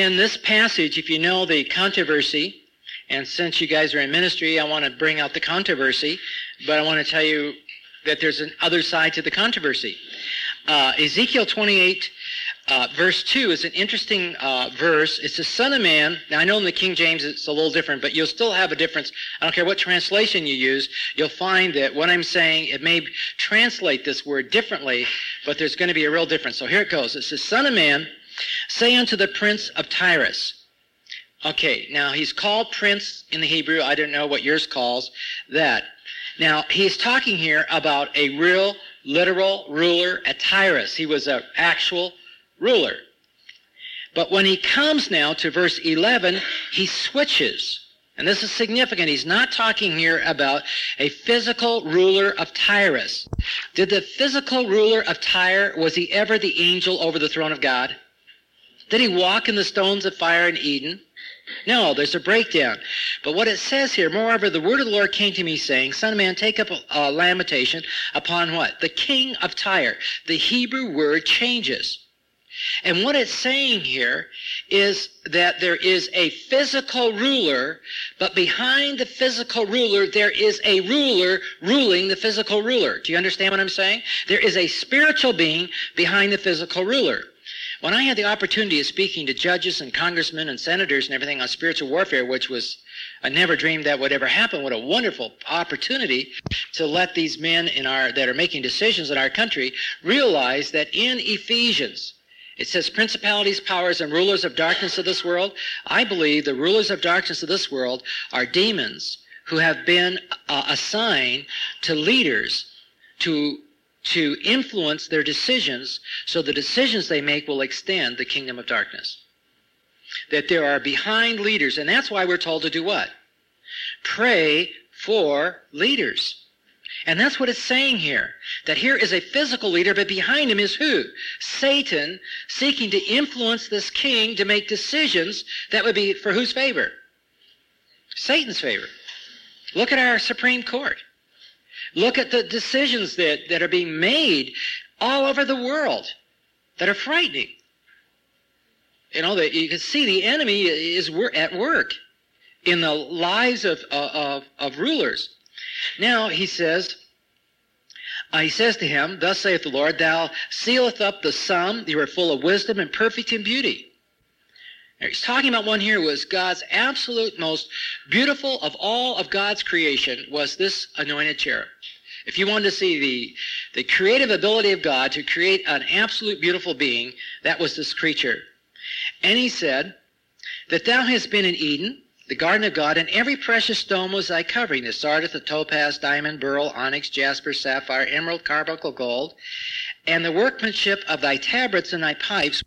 in this passage, if you know the controversy, and since you guys are in ministry, I want to bring out the controversy, but I want to tell you that there's an other side to the controversy. Uh, Ezekiel 28, uh, verse 2 is an interesting uh, verse. It's the Son of Man. Now, I know in the King James it's a little different, but you'll still have a difference. I don't care what translation you use. You'll find that what I'm saying, it may translate this word differently, but there's going to be a real difference. So here it goes. It says, Son of Man, say unto the prince of Tyrus, Okay, now he's called prince in the Hebrew. I don't know what yours calls that. Now, he's talking here about a real, literal ruler at Tyrus. He was an actual ruler. But when he comes now to verse 11, he switches. And this is significant. He's not talking here about a physical ruler of Tyrus. Did the physical ruler of Tyre, was he ever the angel over the throne of God? Did he walk in the stones of fire in Eden? No, there's a breakdown. But what it says here, moreover, the word of the Lord came to me saying, Son of man, take up a, a lamentation upon what? The king of Tyre. The Hebrew word changes. And what it's saying here is that there is a physical ruler, but behind the physical ruler, there is a ruler ruling the physical ruler. Do you understand what I'm saying? There is a spiritual being behind the physical ruler. When I had the opportunity of speaking to judges and congressmen and senators and everything on spiritual warfare, which was, I never dreamed that would ever happen. What a wonderful opportunity to let these men in our, that are making decisions in our country realize that in Ephesians, it says principalities, powers, and rulers of darkness of this world. I believe the rulers of darkness of this world are demons who have been uh, assigned to leaders to to influence their decisions so the decisions they make will extend the kingdom of darkness. That there are behind leaders, and that's why we're told to do what? Pray for leaders. And that's what it's saying here. That here is a physical leader, but behind him is who? Satan seeking to influence this king to make decisions that would be for whose favor? Satan's favor. Look at our Supreme Court. Look at the decisions that, that are being made all over the world that are frightening. You know, that you can see the enemy is at work in the lives of, of, of rulers. Now, he says, uh, he says to him, Thus saith the Lord, Thou sealeth up the sum, you are full of wisdom and perfect in beauty. He's talking about one here was God's absolute most beautiful of all of God's creation was this anointed cherub. If you wanted to see the, the creative ability of God to create an absolute beautiful being, that was this creature. And he said, that thou hast been in Eden, the garden of God, and every precious stone was thy covering, the sardius, the topaz, diamond, beryl, onyx, jasper, sapphire, emerald, carbuncle, gold, and the workmanship of thy tabrets and thy pipes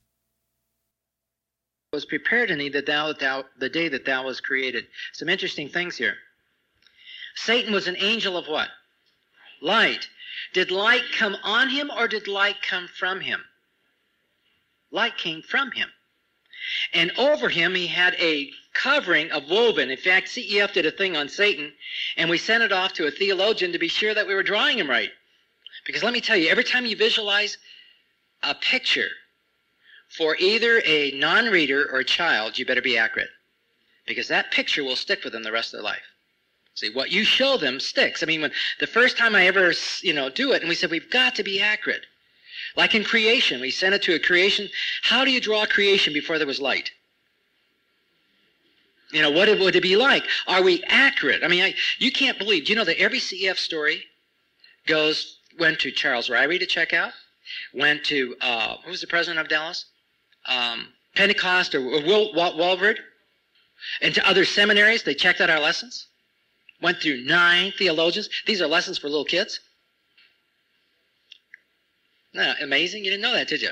was prepared in thee that thou, thou the day that thou was created. Some interesting things here. Satan was an angel of what? Light. Did light come on him or did light come from him? Light came from him. And over him he had a covering of woven. In fact, CEF did a thing on Satan, and we sent it off to a theologian to be sure that we were drawing him right. Because let me tell you, every time you visualize a picture for either a non-reader or a child, you better be accurate. Because that picture will stick with them the rest of their life. See, what you show them sticks. I mean, when the first time I ever, you know, do it, and we said, we've got to be accurate. Like in creation, we sent it to a creation. How do you draw creation before there was light? You know, what would it be like? Are we accurate? I mean, I, you can't believe. Do you know that every CEF story goes, went to Charles Ryrie to check out, went to, uh, who was the president of Dallas? Um, Pentecost or Will Walvoord, and to other seminaries. They checked out our lessons. Went through nine theologians. These are lessons for little kids. Amazing. You didn't know that, did you?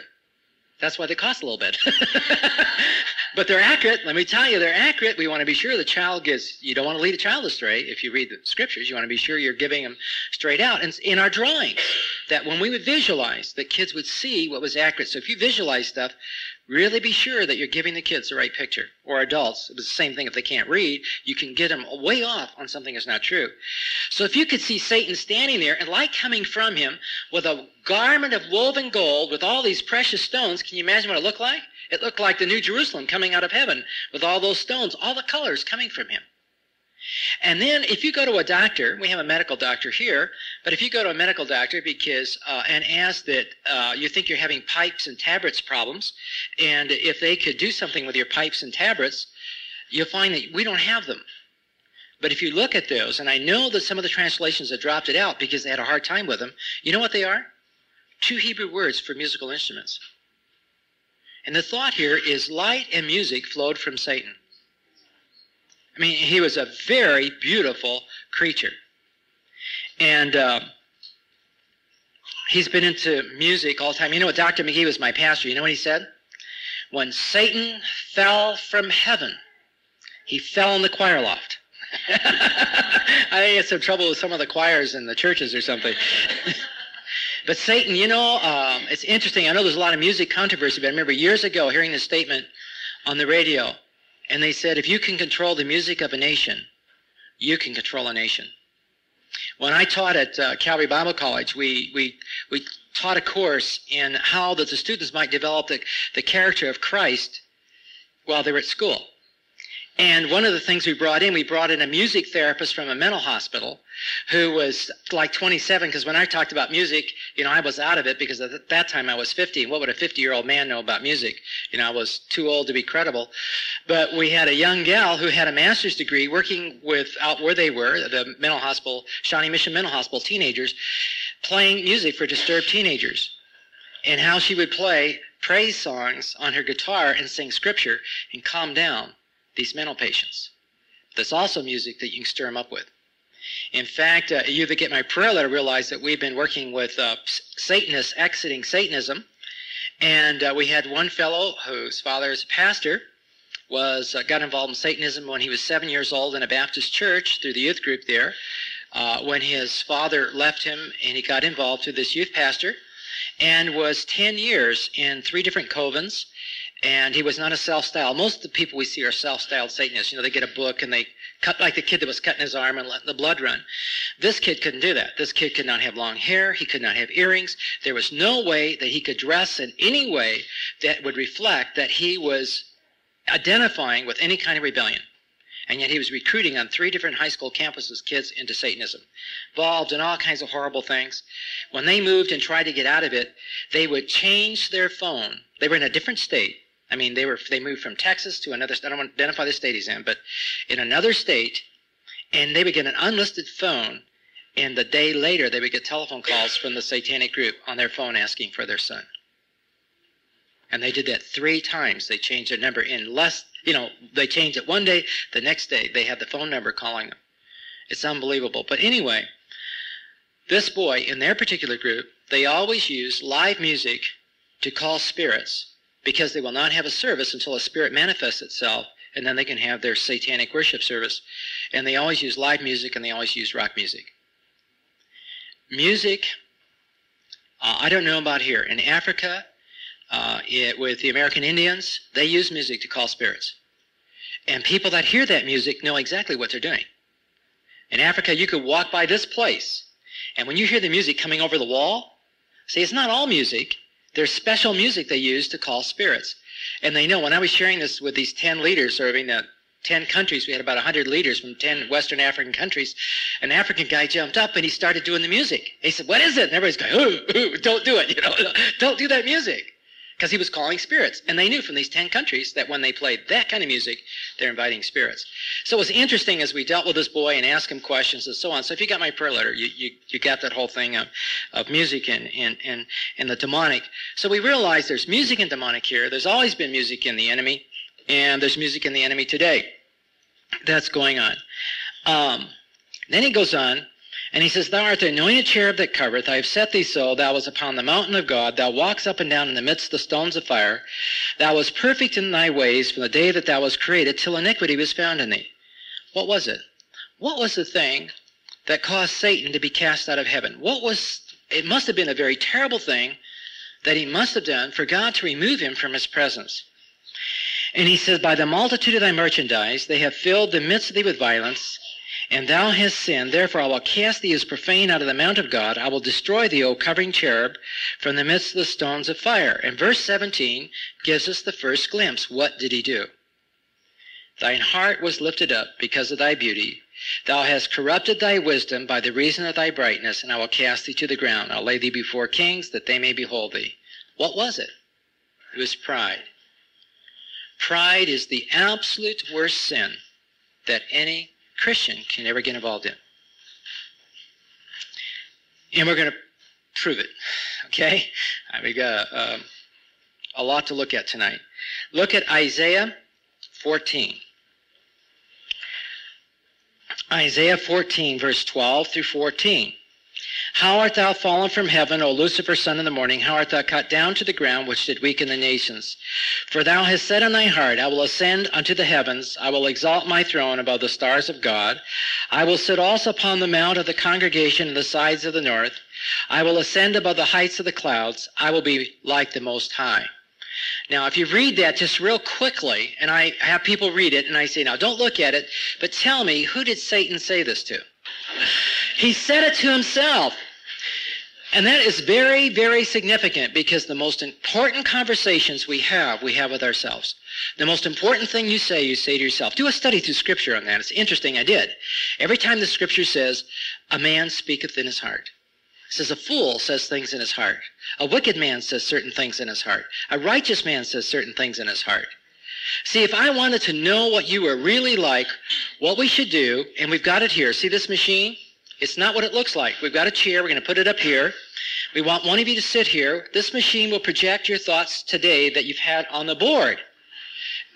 That's why they cost a little bit. but they're accurate. Let me tell you, they're accurate. We want to be sure the child gets, you don't want to lead a child astray. If you read the scriptures, you want to be sure you're giving them straight out. And in our drawings, that when we would visualize, that kids would see what was accurate. So if you visualize stuff, Really be sure that you're giving the kids the right picture, or adults. It's the same thing if they can't read. You can get them way off on something that's not true. So if you could see Satan standing there and light coming from him with a garment of woven gold with all these precious stones, can you imagine what it looked like? It looked like the New Jerusalem coming out of heaven with all those stones, all the colors coming from him. And then if you go to a doctor, we have a medical doctor here, but if you go to a medical doctor because uh, and ask that uh, you think you're having pipes and tabrets problems, and if they could do something with your pipes and tabrets, you'll find that we don't have them. But if you look at those, and I know that some of the translations have dropped it out because they had a hard time with them, you know what they are? Two Hebrew words for musical instruments. And the thought here is light and music flowed from Satan. I mean, he was a very beautiful creature. And uh, he's been into music all the time. You know what? Dr. McGee was my pastor. You know what he said? When Satan fell from heaven, he fell in the choir loft. I think he had some trouble with some of the choirs in the churches or something. but Satan, you know, um, it's interesting. I know there's a lot of music controversy, but I remember years ago hearing this statement on the radio and they said, if you can control the music of a nation, you can control a nation. When I taught at uh, Calvary Bible College, we, we, we taught a course in how that the students might develop the, the character of Christ while they were at school. And one of the things we brought in, we brought in a music therapist from a mental hospital who was like 27, because when I talked about music, you know, I was out of it because at that time I was 50. What would a 50 year old man know about music? You know, I was too old to be credible. But we had a young gal who had a master's degree working with out where they were, the mental hospital, Shawnee Mission Mental Hospital, teenagers, playing music for disturbed teenagers. And how she would play praise songs on her guitar and sing scripture and calm down these mental patients. That's also music that you can stir them up with. In fact, uh, you that get my prayer letter realize that we've been working with uh, Satanists exiting Satanism. And uh, we had one fellow whose father is a pastor, was uh, got involved in Satanism when he was seven years old in a Baptist church through the youth group there. Uh, when his father left him and he got involved through this youth pastor and was 10 years in three different covens and he was not a self-styled. Most of the people we see are self-styled Satanists. You know, they get a book and they cut like the kid that was cutting his arm and letting the blood run. This kid couldn't do that. This kid could not have long hair. He could not have earrings. There was no way that he could dress in any way that would reflect that he was identifying with any kind of rebellion. And yet he was recruiting on three different high school campuses kids into Satanism, involved in all kinds of horrible things. When they moved and tried to get out of it, they would change their phone. They were in a different state I mean, they were they moved from Texas to another. I don't want to identify the state he's in, but in another state, and they would get an unlisted phone, and the day later they would get telephone calls from the satanic group on their phone asking for their son. And they did that three times. They changed their number in less. You know, they changed it one day. The next day they had the phone number calling them. It's unbelievable. But anyway, this boy in their particular group, they always use live music to call spirits because they will not have a service until a spirit manifests itself, and then they can have their satanic worship service. And they always use live music and they always use rock music. Music, uh, I don't know about here. In Africa, uh, it, with the American Indians, they use music to call spirits. And people that hear that music know exactly what they're doing. In Africa, you could walk by this place, and when you hear the music coming over the wall, see, it's not all music. There's special music they use to call spirits. And they know when I was sharing this with these 10 leaders serving the 10 countries, we had about 100 leaders from 10 Western African countries. An African guy jumped up and he started doing the music. He said, What is it? And everybody's going, ooh, ooh, don't do it. You know, don't do that music because he was calling spirits. And they knew from these 10 countries that when they played that kind of music, they're inviting spirits. So it was interesting as we dealt with this boy and asked him questions and so on. So if you got my prayer letter, you, you, you got that whole thing of, of music and, and, and, and the demonic. So we realized there's music and demonic here. There's always been music in the enemy, and there's music in the enemy today. That's going on. Um, then he goes on and he says, Thou art the anointed cherub that covereth. I have set thee so. Thou was upon the mountain of God. Thou walks up and down in the midst of the stones of fire. Thou was perfect in thy ways from the day that thou was created till iniquity was found in thee. What was it? What was the thing that caused Satan to be cast out of heaven? What was, it must have been a very terrible thing that he must have done for God to remove him from his presence. And he says, By the multitude of thy merchandise they have filled the midst of thee with violence, and thou hast sinned. Therefore I will cast thee as profane out of the mount of God. I will destroy thee, O covering cherub, from the midst of the stones of fire. And verse 17 gives us the first glimpse. What did he do? Thine heart was lifted up because of thy beauty. Thou hast corrupted thy wisdom by the reason of thy brightness, and I will cast thee to the ground. I'll lay thee before kings that they may behold thee. What was it? It was pride. Pride is the absolute worst sin that any Christian can ever get involved in. And we're going to prove it. Okay? We got uh, a lot to look at tonight. Look at Isaiah 14. Isaiah 14, verse 12 through 14. How art thou fallen from heaven, O Lucifer, son of the morning? How art thou cut down to the ground, which did weaken the nations? For thou hast said in thy heart, I will ascend unto the heavens, I will exalt my throne above the stars of God. I will sit also upon the mount of the congregation in the sides of the north. I will ascend above the heights of the clouds. I will be like the Most High. Now, if you read that just real quickly, and I have people read it, and I say, now don't look at it, but tell me, who did Satan say this to? He said it to himself. And that is very, very significant because the most important conversations we have, we have with ourselves. The most important thing you say, you say to yourself. Do a study through Scripture on that. It's interesting. I did. Every time the Scripture says, a man speaketh in his heart. It says a fool says things in his heart. A wicked man says certain things in his heart. A righteous man says certain things in his heart. See, if I wanted to know what you were really like, what we should do, and we've got it here. See this machine? It's not what it looks like. We've got a chair. We're going to put it up here. We want one of you to sit here. This machine will project your thoughts today that you've had on the board.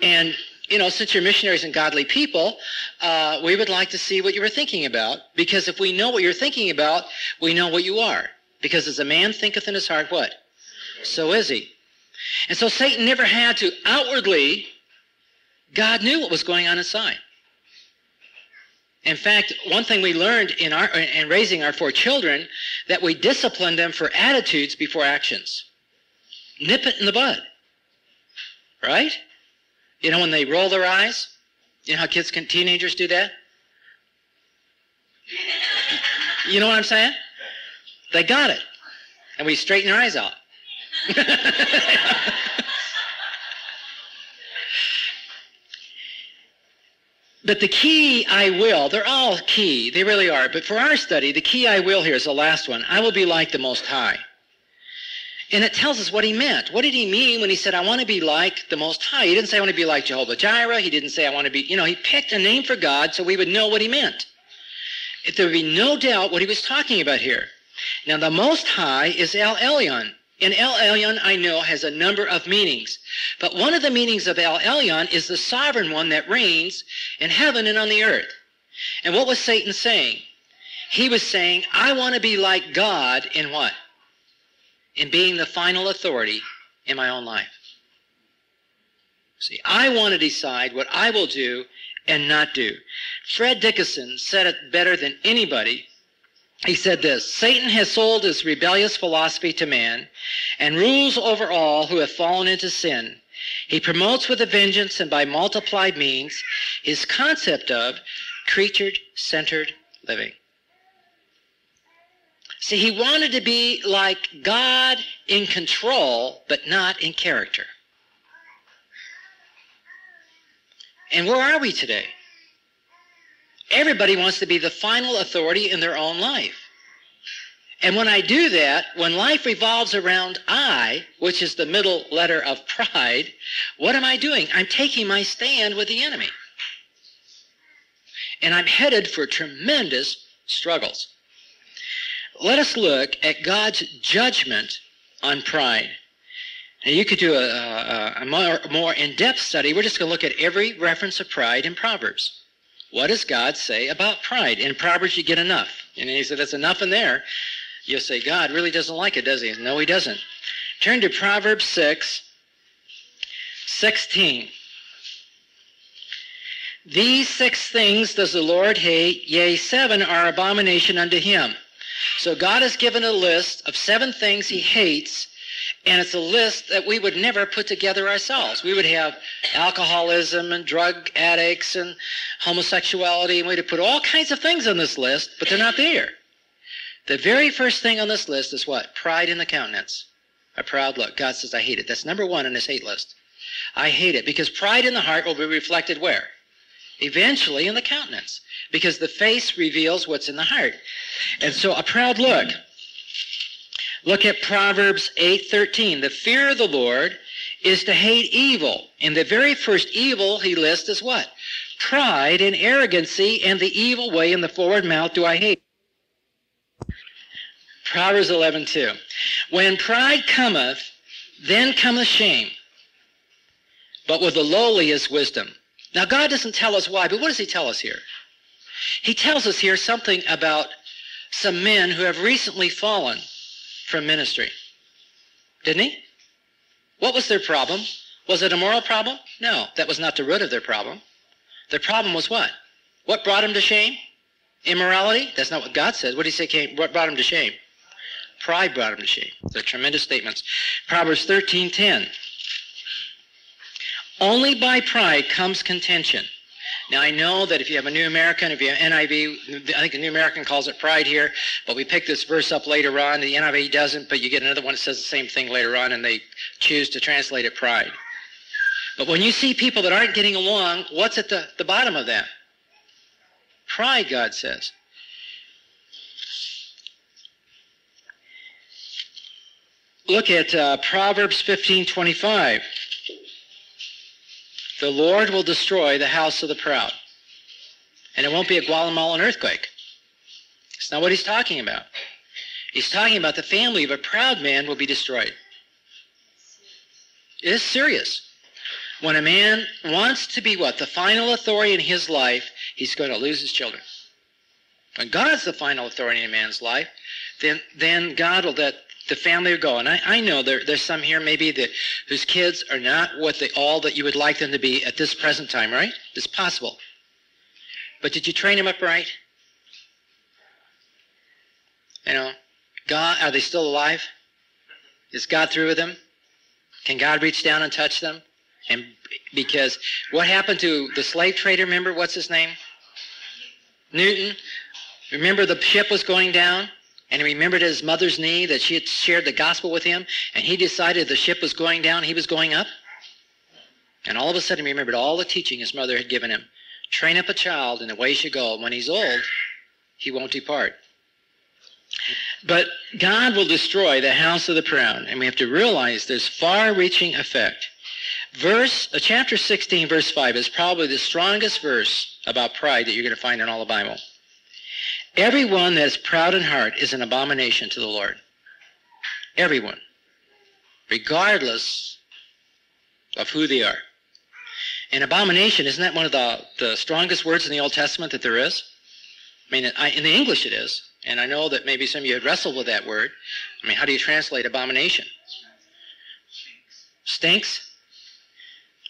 And you know, since you're missionaries and godly people, uh, we would like to see what you were thinking about. Because if we know what you're thinking about, we know what you are. Because as a man thinketh in his heart, what? So is he. And so Satan never had to outwardly, God knew what was going on inside. In fact, one thing we learned in, our, in raising our four children, that we discipline them for attitudes before actions. Nip it in the bud. Right? You know, when they roll their eyes, you know how kids can, teenagers do that? You know what I'm saying? They got it. And we straighten their eyes out. but the key I will, they're all key, they really are. But for our study, the key I will here is the last one. I will be like the Most High. And it tells us what he meant. What did he mean when he said, I want to be like the Most High? He didn't say, I want to be like Jehovah Jireh. He didn't say, I want to be, you know, he picked a name for God so we would know what he meant. There would be no doubt what he was talking about here. Now, the Most High is El Elyon. And El Elyon, I know, has a number of meanings. But one of the meanings of El Elyon is the sovereign one that reigns in heaven and on the earth. And what was Satan saying? He was saying, I want to be like God in what? in being the final authority in my own life. See, I want to decide what I will do and not do. Fred Dickinson said it better than anybody. He said this Satan has sold his rebellious philosophy to man and rules over all who have fallen into sin. He promotes with a vengeance and by multiplied means his concept of creature centered living. See, he wanted to be like God in control, but not in character. And where are we today? Everybody wants to be the final authority in their own life. And when I do that, when life revolves around I, which is the middle letter of pride, what am I doing? I'm taking my stand with the enemy. And I'm headed for tremendous struggles let us look at God's judgment on pride. Now, you could do a, a, a more, more in-depth study. We're just going to look at every reference of pride in Proverbs. What does God say about pride? In Proverbs, you get enough. And he said, that's enough in there. You'll say, God really doesn't like it, does he? No, he doesn't. Turn to Proverbs 6, 16. These six things does the Lord hate, yea, seven are abomination unto him. So God has given a list of seven things he hates, And it's a list that we would never put together ourselves. We would have alcoholism and drug addicts and homosexuality, and we'd put all kinds of things on this list, but they're not there. The very first thing on this list is what? Pride in the countenance. A proud look. God says, I hate it. That's number one on his hate list. I hate it because pride in the heart will be reflected where? Eventually in the countenance. Because the face reveals what's in the heart. And so a proud look. Look at Proverbs 8:13. The fear of the Lord is to hate evil. And the very first evil he lists is what? Pride and arrogancy and the evil way in the forward mouth do I hate. Proverbs 11:2. When pride cometh, then cometh shame. But with the lowly is wisdom. Now God doesn't tell us why, but what does he tell us here? He tells us here something about some men who have recently fallen from ministry. Didn't he? What was their problem? Was it a moral problem? No, that was not the root of their problem. Their problem was what? What brought them to shame? Immorality? That's not what God says. What did he say came, what brought them to shame? Pride brought them to shame. They're tremendous statements. Proverbs 13:10. Only by pride comes contention. Now, I know that if you have a New American, if you have NIV, I think the New American calls it pride here, but we pick this verse up later on. The NIV doesn't, but you get another one that says the same thing later on, and they choose to translate it pride. But when you see people that aren't getting along, what's at the, the bottom of that? Pride, God says. Look at uh, Proverbs 15:25. The Lord will destroy the house of the proud. And it won't be a Guatemalan earthquake. It's not what he's talking about. He's talking about the family of a proud man will be destroyed. It is serious. When a man wants to be what? The final authority in his life, he's going to lose his children. When God's the final authority in a man's life, then, then God will let the family are going. I, I know there, there's some here maybe that whose kids are not what they all that you would like them to be at this present time, right? It's possible. But did you train them up right? You know, God, are they still alive? Is God through with them? Can God reach down and touch them? And because what happened to the slave trader, remember what's his name? Newton. Remember the ship was going down? And he remembered his mother's knee that she had shared the gospel with him, and he decided the ship was going down, he was going up. And all of a sudden he remembered all the teaching his mother had given him. Train up a child in the way he should go. When he's old, he won't depart. But God will destroy the house of the proud, and we have to realize there's far-reaching effect. Verse, uh, chapter 16, verse 5 is probably the strongest verse about pride that you're going to find in all the Bible. Everyone that is proud in heart is an abomination to the Lord. Everyone. Regardless of who they are. An abomination, isn't that one of the, the strongest words in the Old Testament that there is? I mean, in the English it is. And I know that maybe some of you had wrestled with that word. I mean, how do you translate abomination? Stinks?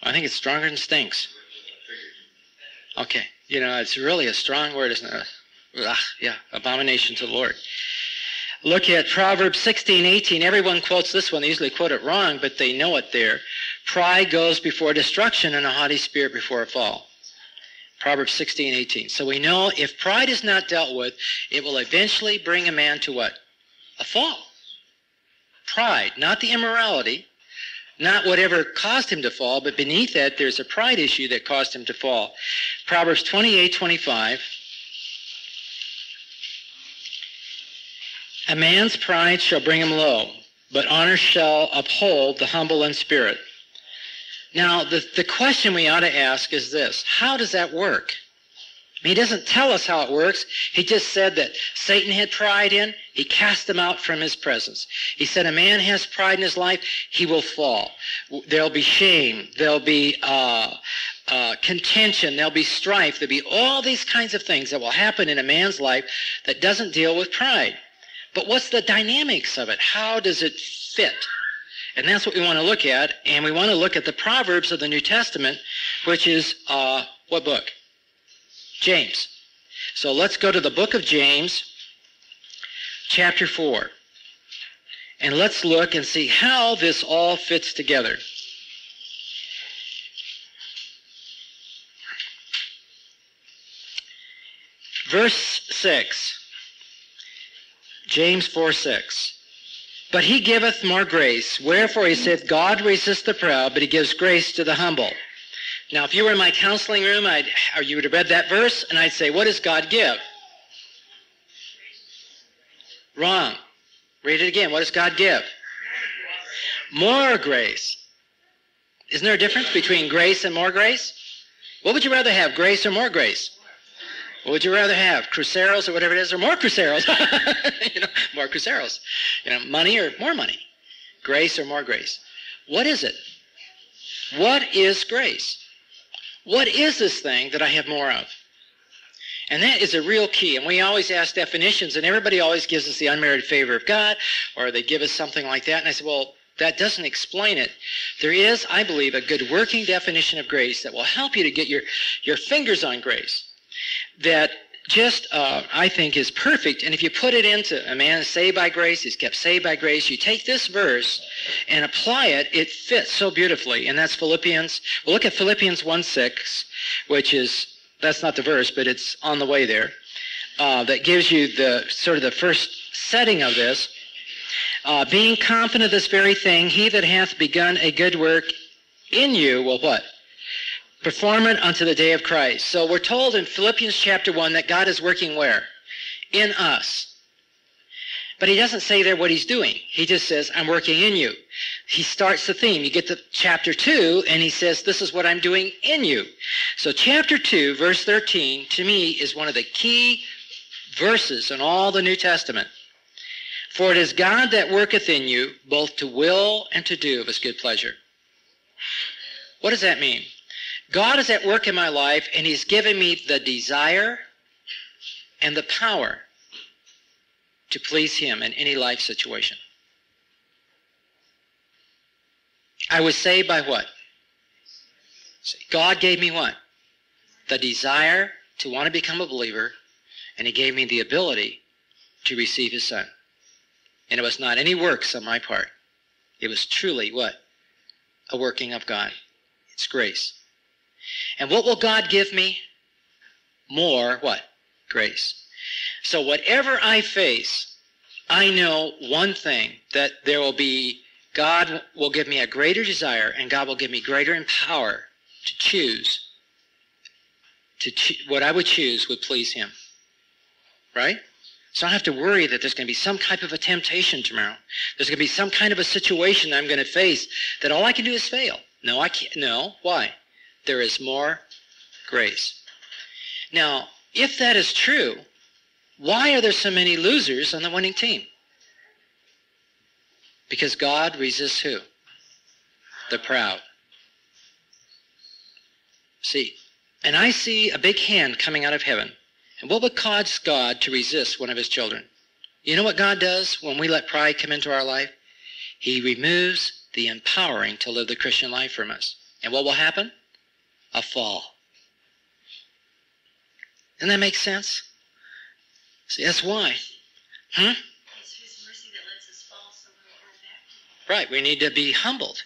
I think it's stronger than stinks. Okay. You know, it's really a strong word, isn't it? Ugh, yeah, abomination to the Lord. Look at Proverbs 16, 18. Everyone quotes this one. They usually quote it wrong, but they know it there. Pride goes before destruction and a haughty spirit before a fall. Proverbs 16, 18. So we know if pride is not dealt with, it will eventually bring a man to what? A fall. Pride, not the immorality, not whatever caused him to fall, but beneath that there's a pride issue that caused him to fall. Proverbs 28, 25. A man's pride shall bring him low, but honor shall uphold the humble in spirit. Now, the, the question we ought to ask is this How does that work? He doesn't tell us how it works. He just said that Satan had pride in, he cast him out from his presence. He said a man has pride in his life, he will fall. There'll be shame. There'll be uh, uh, contention. There'll be strife. There'll be all these kinds of things that will happen in a man's life that doesn't deal with pride. But what's the dynamics of it? How does it fit? And that's what we want to look at. And we want to look at the Proverbs of the New Testament, which is uh, what book? James. So let's go to the book of James, chapter 4. And let's look and see how this all fits together. Verse 6. James 4 6. But he giveth more grace. Wherefore he saith, God resists the proud, but he gives grace to the humble. Now, if you were in my counseling room, I'd, or you would have read that verse, and I'd say, what does God give? Wrong. Read it again. What does God give? More grace. Isn't there a difference between grace and more grace? What would you rather have, grace or more grace? What would you rather have, cruceros or whatever it is, or more cruceros? you know, more cruceros. You know, money or more money? Grace or more grace? What is it? What is grace? What is this thing that I have more of? And that is a real key. And we always ask definitions, and everybody always gives us the unmerited favor of God, or they give us something like that. And I said, well, that doesn't explain it. There is, I believe, a good working definition of grace that will help you to get your, your fingers on grace that just uh, I think is perfect. And if you put it into a man is saved by grace, he's kept saved by grace. You take this verse and apply it, it fits so beautifully. And that's Philippians. Well, look at Philippians 1 6, which is that's not the verse, but it's on the way there. Uh, that gives you the sort of the first setting of this. Uh, being confident of this very thing, he that hath begun a good work in you will what? Perform it unto the day of Christ. So we're told in Philippians chapter 1 that God is working where? In us. But he doesn't say there what he's doing. He just says, I'm working in you. He starts the theme. You get to chapter 2, and he says, This is what I'm doing in you. So, chapter 2, verse 13, to me, is one of the key verses in all the New Testament. For it is God that worketh in you, both to will and to do of his good pleasure. What does that mean? God is at work in my life, and He's given me the desire and the power to please Him in any life situation. I was saved by what? God gave me what? The desire to want to become a believer, and He gave me the ability to receive His Son. And it was not any works on my part. It was truly what? A working of God. It's grace. And what will God give me? More what? Grace. So whatever I face, I know one thing that there will be God will give me a greater desire and God will give me greater power to choose to cho- what I would choose would please him. Right? So I don't have to worry that there's going to be some type of a temptation tomorrow. There's going to be some kind of a situation that I'm going to face that all I can do is fail. No, I can't. No. Why? There is more grace. Now, if that is true, why are there so many losers on the winning team? Because God resists who? The proud. See, and I see a big hand coming out of heaven. And what would cause God to resist one of his children? You know what God does when we let pride come into our life? He removes the empowering to live the Christian life from us. And what will happen? A fall. Doesn't that make sense? See, that's why. Huh? Right, we need to be humbled.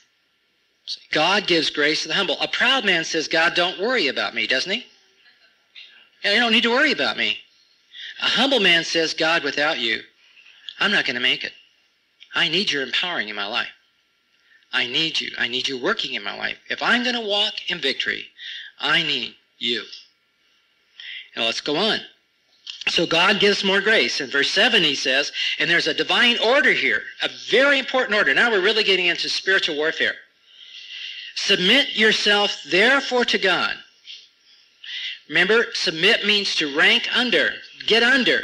See, God gives grace to the humble. A proud man says, God, don't worry about me, doesn't he? Yeah, you don't need to worry about me. A humble man says, God, without you, I'm not going to make it. I need your empowering in my life. I need you. I need you working in my life. If I'm going to walk in victory, I need you. Now let's go on. So God gives more grace. In verse 7 he says, and there's a divine order here, a very important order. Now we're really getting into spiritual warfare. Submit yourself therefore to God. Remember, submit means to rank under, get under.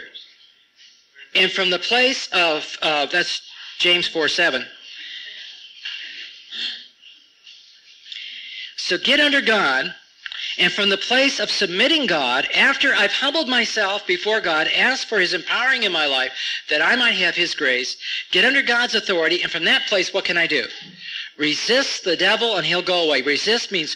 And from the place of, uh, that's James 4 7. So get under God, and from the place of submitting God, after I've humbled myself before God, ask for his empowering in my life that I might have his grace, get under God's authority, and from that place, what can I do? Resist the devil and he'll go away. Resist means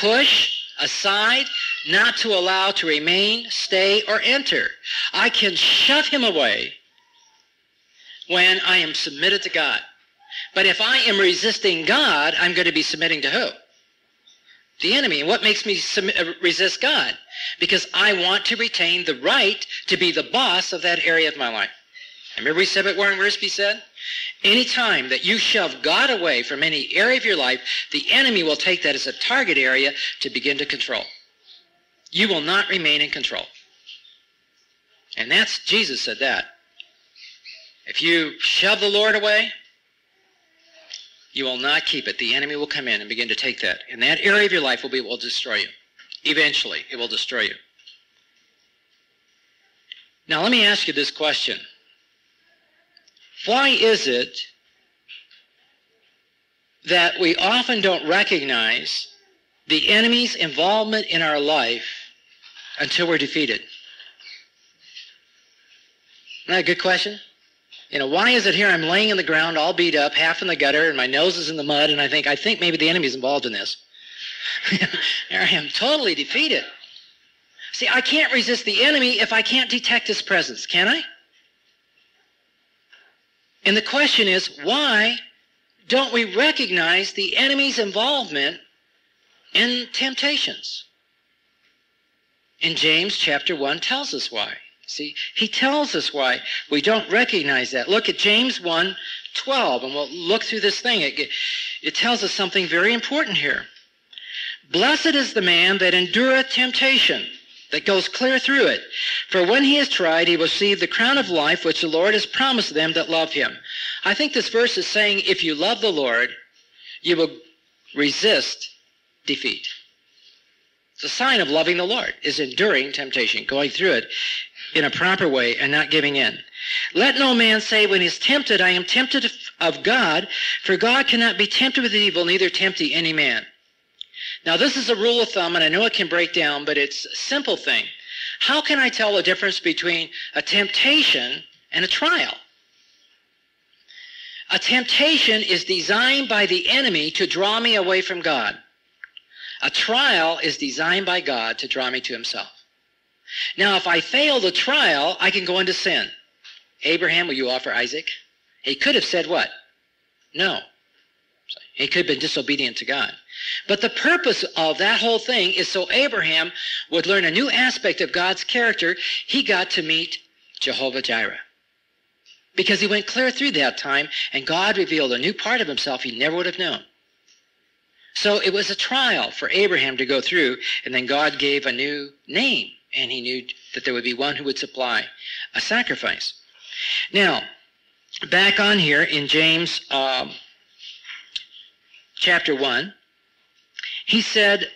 push aside, not to allow to remain, stay, or enter. I can shut him away when I am submitted to God. But if I am resisting God, I'm going to be submitting to who? The enemy. And what makes me uh, resist God? Because I want to retain the right to be the boss of that area of my life. Remember we said what Warren Wiersbe said? Anytime that you shove God away from any area of your life, the enemy will take that as a target area to begin to control. You will not remain in control. And that's, Jesus said that. If you shove the Lord away, you will not keep it. The enemy will come in and begin to take that. And that area of your life will be will destroy you. Eventually, it will destroy you. Now, let me ask you this question. Why is it that we often don't recognize the enemy's involvement in our life until we're defeated? Isn't that a good question? You know, why is it here I'm laying in the ground all beat up, half in the gutter, and my nose is in the mud, and I think, I think maybe the enemy's involved in this. there I am, totally defeated. See, I can't resist the enemy if I can't detect his presence, can I? And the question is, why don't we recognize the enemy's involvement in temptations? And James chapter 1 tells us why. See, he tells us why we don't recognize that. Look at James 1 12, and we'll look through this thing. It, it tells us something very important here. Blessed is the man that endureth temptation that goes clear through it. For when he is tried, he will receive the crown of life which the Lord has promised them that love him. I think this verse is saying if you love the Lord, you will resist defeat. It's a sign of loving the Lord, is enduring temptation, going through it in a proper way and not giving in. Let no man say when he's tempted, I am tempted of God, for God cannot be tempted with evil, neither tempt he any man. Now, this is a rule of thumb, and I know it can break down, but it's a simple thing. How can I tell the difference between a temptation and a trial? A temptation is designed by the enemy to draw me away from God. A trial is designed by God to draw me to himself. Now, if I fail the trial, I can go into sin. Abraham, will you offer Isaac? He could have said what? No. He could have been disobedient to God. But the purpose of that whole thing is so Abraham would learn a new aspect of God's character. He got to meet Jehovah Jireh. Because he went clear through that time and God revealed a new part of himself he never would have known. So it was a trial for Abraham to go through, and then God gave a new name, and he knew that there would be one who would supply a sacrifice. Now, back on here in James um, chapter 1, he said,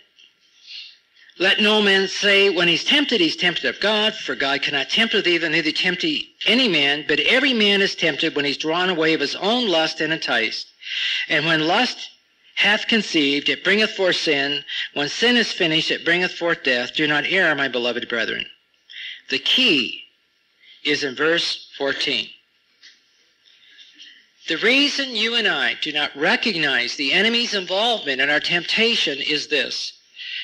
Let no man say when he's tempted, he's tempted of God, for God cannot tempt with evil, neither tempt any man, but every man is tempted when he's drawn away of his own lust and enticed. And when lust hath conceived, it bringeth forth sin. When sin is finished, it bringeth forth death. Do not err, my beloved brethren. The key is in verse 14. The reason you and I do not recognize the enemy's involvement in our temptation is this.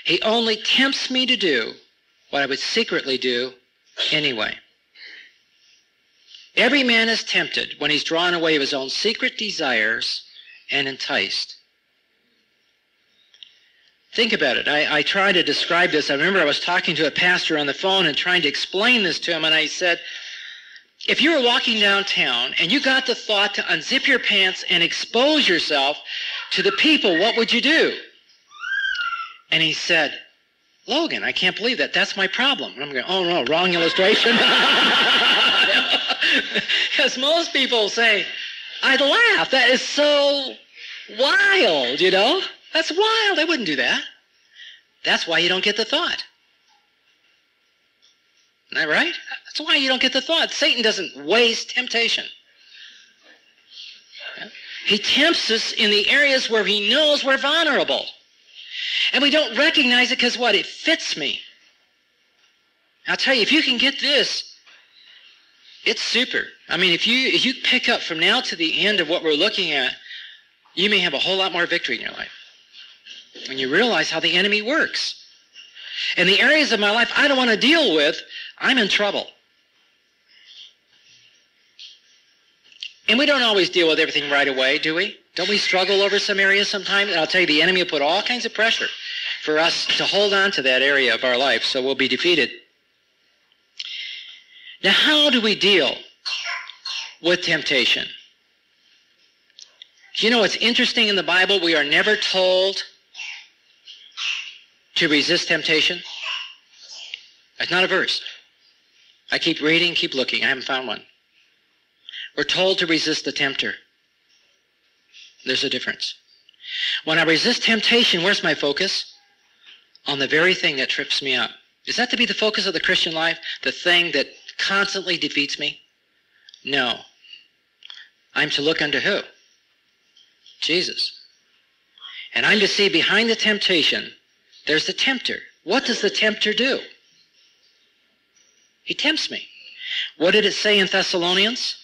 He only tempts me to do what I would secretly do anyway. Every man is tempted when he's drawn away of his own secret desires and enticed. Think about it. I, I try to describe this. I remember I was talking to a pastor on the phone and trying to explain this to him, and I said, if you were walking downtown and you got the thought to unzip your pants and expose yourself to the people, what would you do? And he said, Logan, I can't believe that. That's my problem. And I'm going, oh no, wrong illustration. Because most people say, I'd laugh. That is so wild, you know? That's wild. I wouldn't do that. That's why you don't get the thought. Isn't that right? That's why you don't get the thought. Satan doesn't waste temptation. He tempts us in the areas where he knows we're vulnerable. And we don't recognize it because what? It fits me. I'll tell you, if you can get this, it's super. I mean, if you if you pick up from now to the end of what we're looking at, you may have a whole lot more victory in your life. When you realize how the enemy works. In the areas of my life I don't want to deal with, I'm in trouble. And we don't always deal with everything right away, do we? Don't we struggle over some areas sometimes? And I'll tell you, the enemy will put all kinds of pressure for us to hold on to that area of our life, so we'll be defeated. Now, how do we deal with temptation? You know what's interesting in the Bible? We are never told to resist temptation. That's not a verse. I keep reading, keep looking. I haven't found one. We're told to resist the tempter. There's a difference. When I resist temptation, where's my focus? On the very thing that trips me up. Is that to be the focus of the Christian life? The thing that constantly defeats me? No. I'm to look unto who? Jesus. And I'm to see behind the temptation, there's the tempter. What does the tempter do? He tempts me. What did it say in Thessalonians?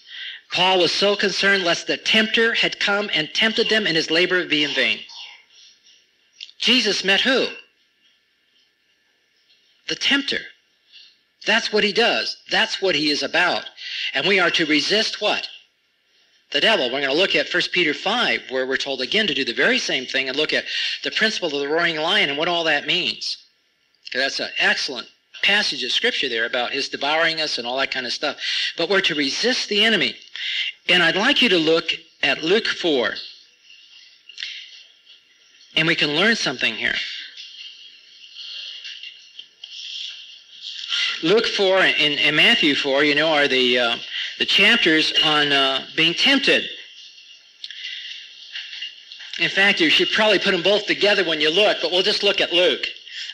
Paul was so concerned lest the tempter had come and tempted them and his labor be in vain. Jesus met who? The tempter. That's what he does. That's what he is about. And we are to resist what? The devil. We're going to look at 1 Peter 5, where we're told again to do the very same thing and look at the principle of the roaring lion and what all that means. That's an excellent passage of scripture there about his devouring us and all that kind of stuff. But we're to resist the enemy. And I'd like you to look at Luke 4. And we can learn something here. Luke 4 and, and Matthew 4, you know, are the, uh, the chapters on uh, being tempted. In fact, you should probably put them both together when you look, but we'll just look at Luke.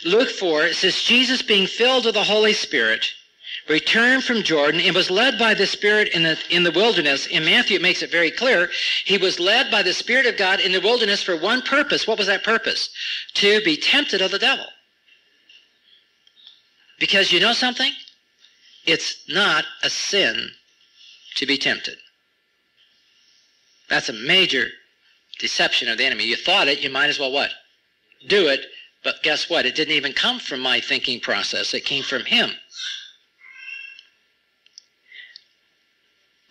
Luke 4, it says, Jesus being filled with the Holy Spirit, returned from Jordan and was led by the Spirit in the, in the wilderness. In Matthew, it makes it very clear. He was led by the Spirit of God in the wilderness for one purpose. What was that purpose? To be tempted of the devil. Because you know something? It's not a sin to be tempted. That's a major deception of the enemy. You thought it, you might as well what? Do it but guess what? It didn't even come from my thinking process. It came from him.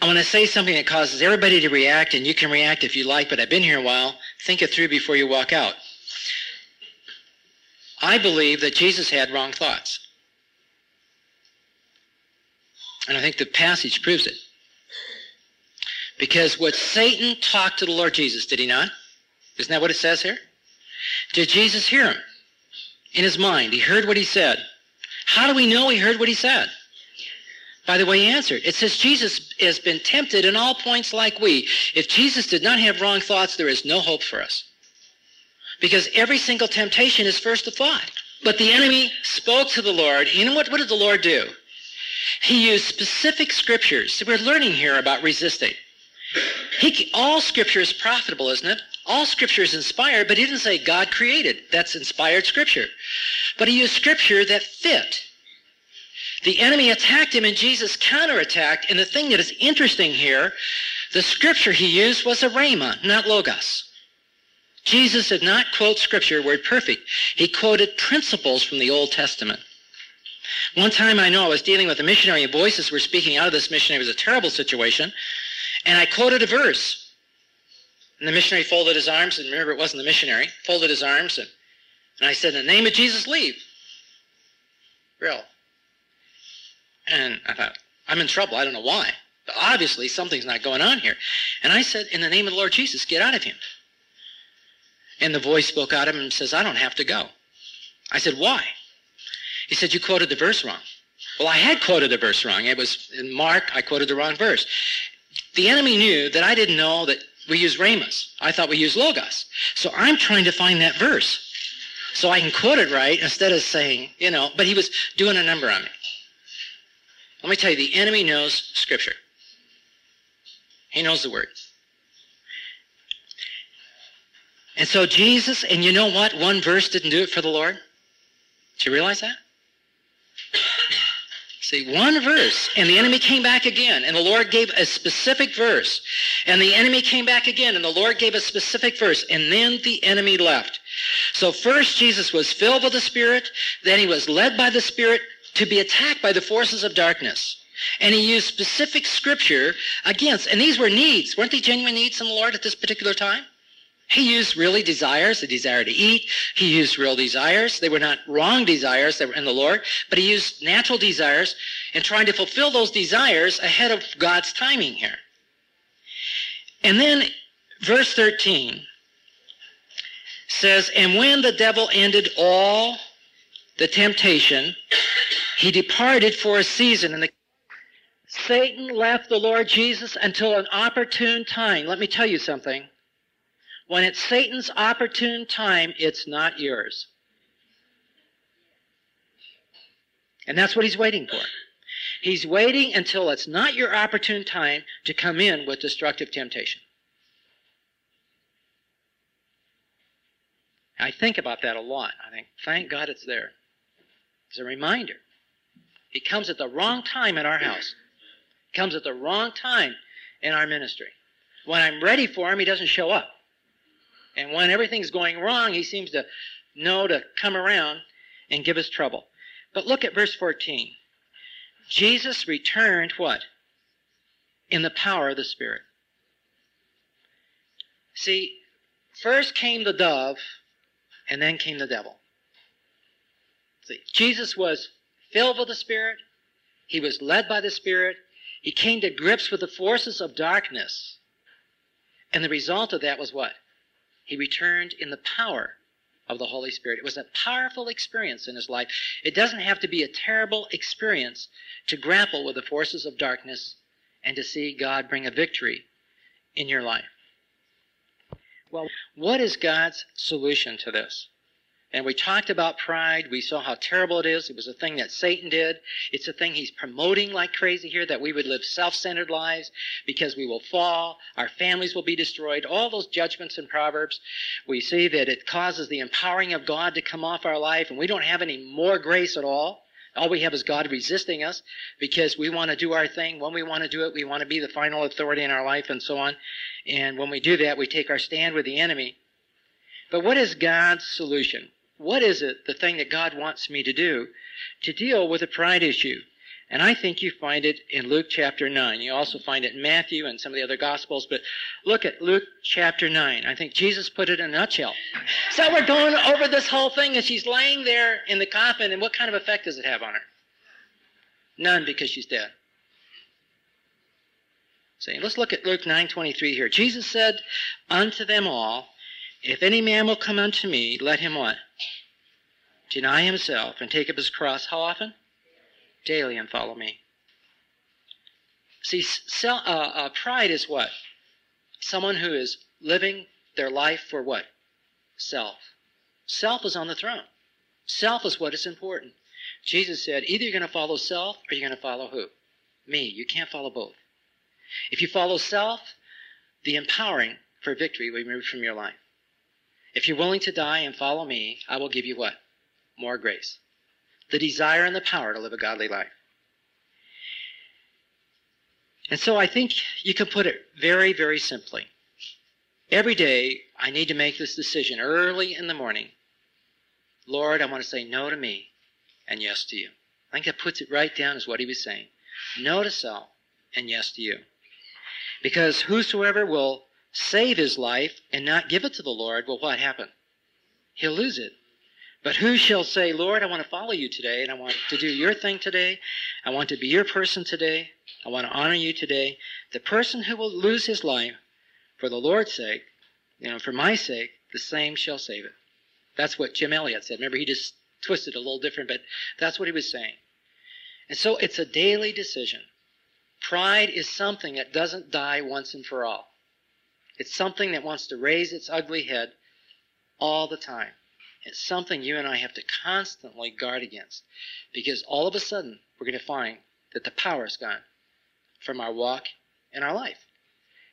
I want to say something that causes everybody to react, and you can react if you like, but I've been here a while. Think it through before you walk out. I believe that Jesus had wrong thoughts. And I think the passage proves it. Because what Satan talked to the Lord Jesus, did he not? Isn't that what it says here? Did Jesus hear him? in his mind. He heard what he said. How do we know he heard what he said? By the way he answered. It says Jesus has been tempted in all points like we. If Jesus did not have wrong thoughts, there is no hope for us. Because every single temptation is first a thought. But the enemy spoke to the Lord. You know what, what did the Lord do? He used specific scriptures. We're learning here about resisting. He, all scripture is profitable, isn't it? All scripture is inspired, but he didn't say God created. That's inspired scripture. But he used scripture that fit. The enemy attacked him and Jesus counterattacked. And the thing that is interesting here, the scripture he used was a rhema, not logos. Jesus did not quote scripture word perfect. He quoted principles from the Old Testament. One time I know I was dealing with a missionary and voices were speaking out of this missionary. It was a terrible situation. And I quoted a verse. And the missionary folded his arms, and remember, it wasn't the missionary, folded his arms, and, and I said, In the name of Jesus, leave. Real. And I thought, I'm in trouble. I don't know why. But obviously, something's not going on here. And I said, In the name of the Lord Jesus, get out of him. And the voice spoke out of him and says, I don't have to go. I said, Why? He said, You quoted the verse wrong. Well, I had quoted the verse wrong. It was in Mark, I quoted the wrong verse. The enemy knew that I didn't know that we use rhemas. I thought we used logos. So I'm trying to find that verse so I can quote it right instead of saying, you know, but he was doing a number on me. Let me tell you, the enemy knows Scripture. He knows the Word. And so Jesus, and you know what? One verse didn't do it for the Lord. Do you realize that? See, one verse, and the enemy came back again, and the Lord gave a specific verse. And the enemy came back again, and the Lord gave a specific verse, and then the enemy left. So first Jesus was filled with the Spirit, then he was led by the Spirit to be attacked by the forces of darkness. And he used specific scripture against, and these were needs. Weren't they genuine needs in the Lord at this particular time? He used really desires, the desire to eat. He used real desires. They were not wrong desires that were in the Lord, but he used natural desires and trying to fulfill those desires ahead of God's timing here. And then verse 13 says, And when the devil ended all the temptation, he departed for a season. And the Satan left the Lord Jesus until an opportune time. Let me tell you something. When it's Satan's opportune time, it's not yours. And that's what he's waiting for. He's waiting until it's not your opportune time to come in with destructive temptation. I think about that a lot. I think, thank God it's there. It's a reminder. He comes at the wrong time in our house. He comes at the wrong time in our ministry. When I'm ready for him, he doesn't show up. And when everything's going wrong, he seems to know to come around and give us trouble. But look at verse 14. Jesus returned what? In the power of the Spirit. See, first came the dove, and then came the devil. See, Jesus was filled with the Spirit. He was led by the Spirit. He came to grips with the forces of darkness. And the result of that was what? He returned in the power of the Holy Spirit. It was a powerful experience in his life. It doesn't have to be a terrible experience to grapple with the forces of darkness and to see God bring a victory in your life. Well, what is God's solution to this? And we talked about pride. We saw how terrible it is. It was a thing that Satan did. It's a thing he's promoting like crazy here that we would live self centered lives because we will fall. Our families will be destroyed. All those judgments in Proverbs, we see that it causes the empowering of God to come off our life and we don't have any more grace at all. All we have is God resisting us because we want to do our thing. When we want to do it, we want to be the final authority in our life and so on. And when we do that, we take our stand with the enemy. But what is God's solution? What is it, the thing that God wants me to do to deal with a pride issue? And I think you find it in Luke chapter 9. You also find it in Matthew and some of the other Gospels. But look at Luke chapter 9. I think Jesus put it in a nutshell. So we're going over this whole thing, and she's laying there in the coffin, and what kind of effect does it have on her? None, because she's dead. See, let's look at Luke 9.23 here. Jesus said unto them all, if any man will come unto me, let him what? Deny himself and take up his cross. How often? Daily and follow me. See, uh, uh, pride is what? Someone who is living their life for what? Self. Self is on the throne. Self is what is important. Jesus said, either you're going to follow self or you're going to follow who? Me. You can't follow both. If you follow self, the empowering for victory will be removed from your life. If you're willing to die and follow me, I will give you what? More grace. The desire and the power to live a godly life. And so I think you can put it very, very simply. Every day, I need to make this decision early in the morning. Lord, I want to say no to me and yes to you. I think that puts it right down as what he was saying. No to self and yes to you. Because whosoever will save his life and not give it to the Lord, well, what happened? He'll lose it. But who shall say, Lord, I want to follow you today, and I want to do your thing today. I want to be your person today. I want to honor you today. The person who will lose his life for the Lord's sake, you know, for my sake, the same shall save it. That's what Jim Elliot said. Remember, he just twisted a little different, but that's what he was saying. And so it's a daily decision. Pride is something that doesn't die once and for all. It's something that wants to raise its ugly head all the time. It's something you and I have to constantly guard against because all of a sudden we're going to find that the power is gone from our walk and our life.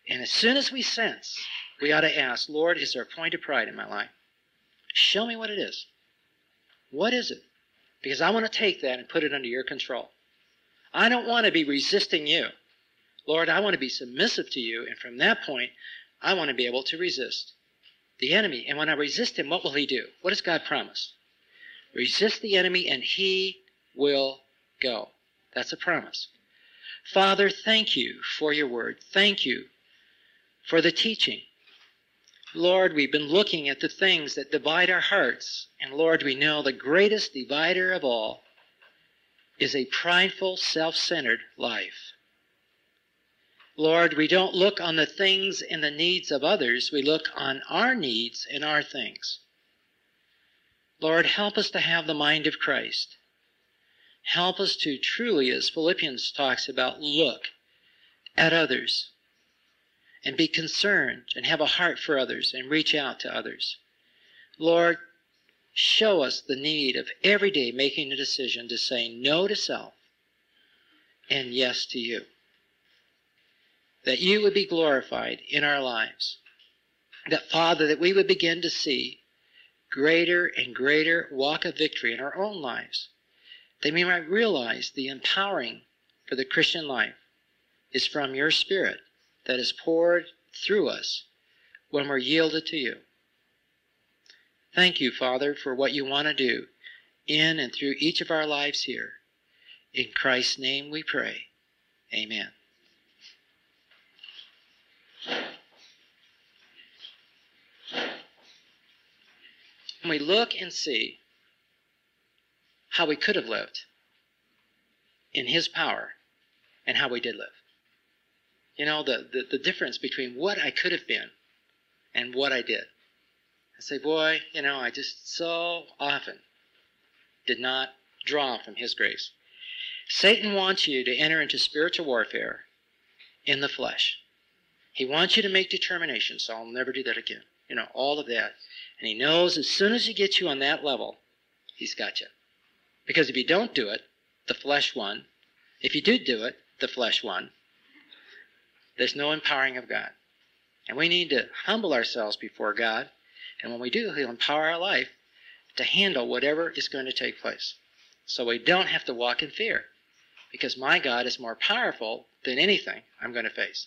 And as soon as we sense, we ought to ask, Lord, is there a point of pride in my life? Show me what it is. What is it? Because I want to take that and put it under your control. I don't want to be resisting you. Lord, I want to be submissive to you. And from that point, I want to be able to resist the enemy. And when I resist him, what will he do? What does God promise? Resist the enemy and he will go. That's a promise. Father, thank you for your word. Thank you for the teaching. Lord, we've been looking at the things that divide our hearts, and Lord, we know the greatest divider of all is a prideful, self centered life. Lord, we don't look on the things and the needs of others, we look on our needs and our things. Lord, help us to have the mind of Christ. Help us to truly, as Philippians talks about, look at others and be concerned and have a heart for others and reach out to others. Lord, show us the need of every day making a decision to say no to self and yes to you that you would be glorified in our lives. That, Father, that we would begin to see greater and greater walk of victory in our own lives. That we might realize the empowering for the Christian life is from your Spirit that is poured through us when we're yielded to you. Thank you, Father, for what you want to do in and through each of our lives here. In Christ's name we pray. Amen. And we look and see how we could have lived in His power and how we did live. You know, the, the, the difference between what I could have been and what I did. I say, boy, you know, I just so often did not draw from His grace. Satan wants you to enter into spiritual warfare in the flesh. He wants you to make determinations, so I'll never do that again. You know, all of that. And he knows as soon as he gets you on that level, he's got you. Because if you don't do it, the flesh won. If you do do it, the flesh won. There's no empowering of God. And we need to humble ourselves before God. And when we do, He'll empower our life to handle whatever is going to take place. So we don't have to walk in fear. Because my God is more powerful than anything I'm going to face.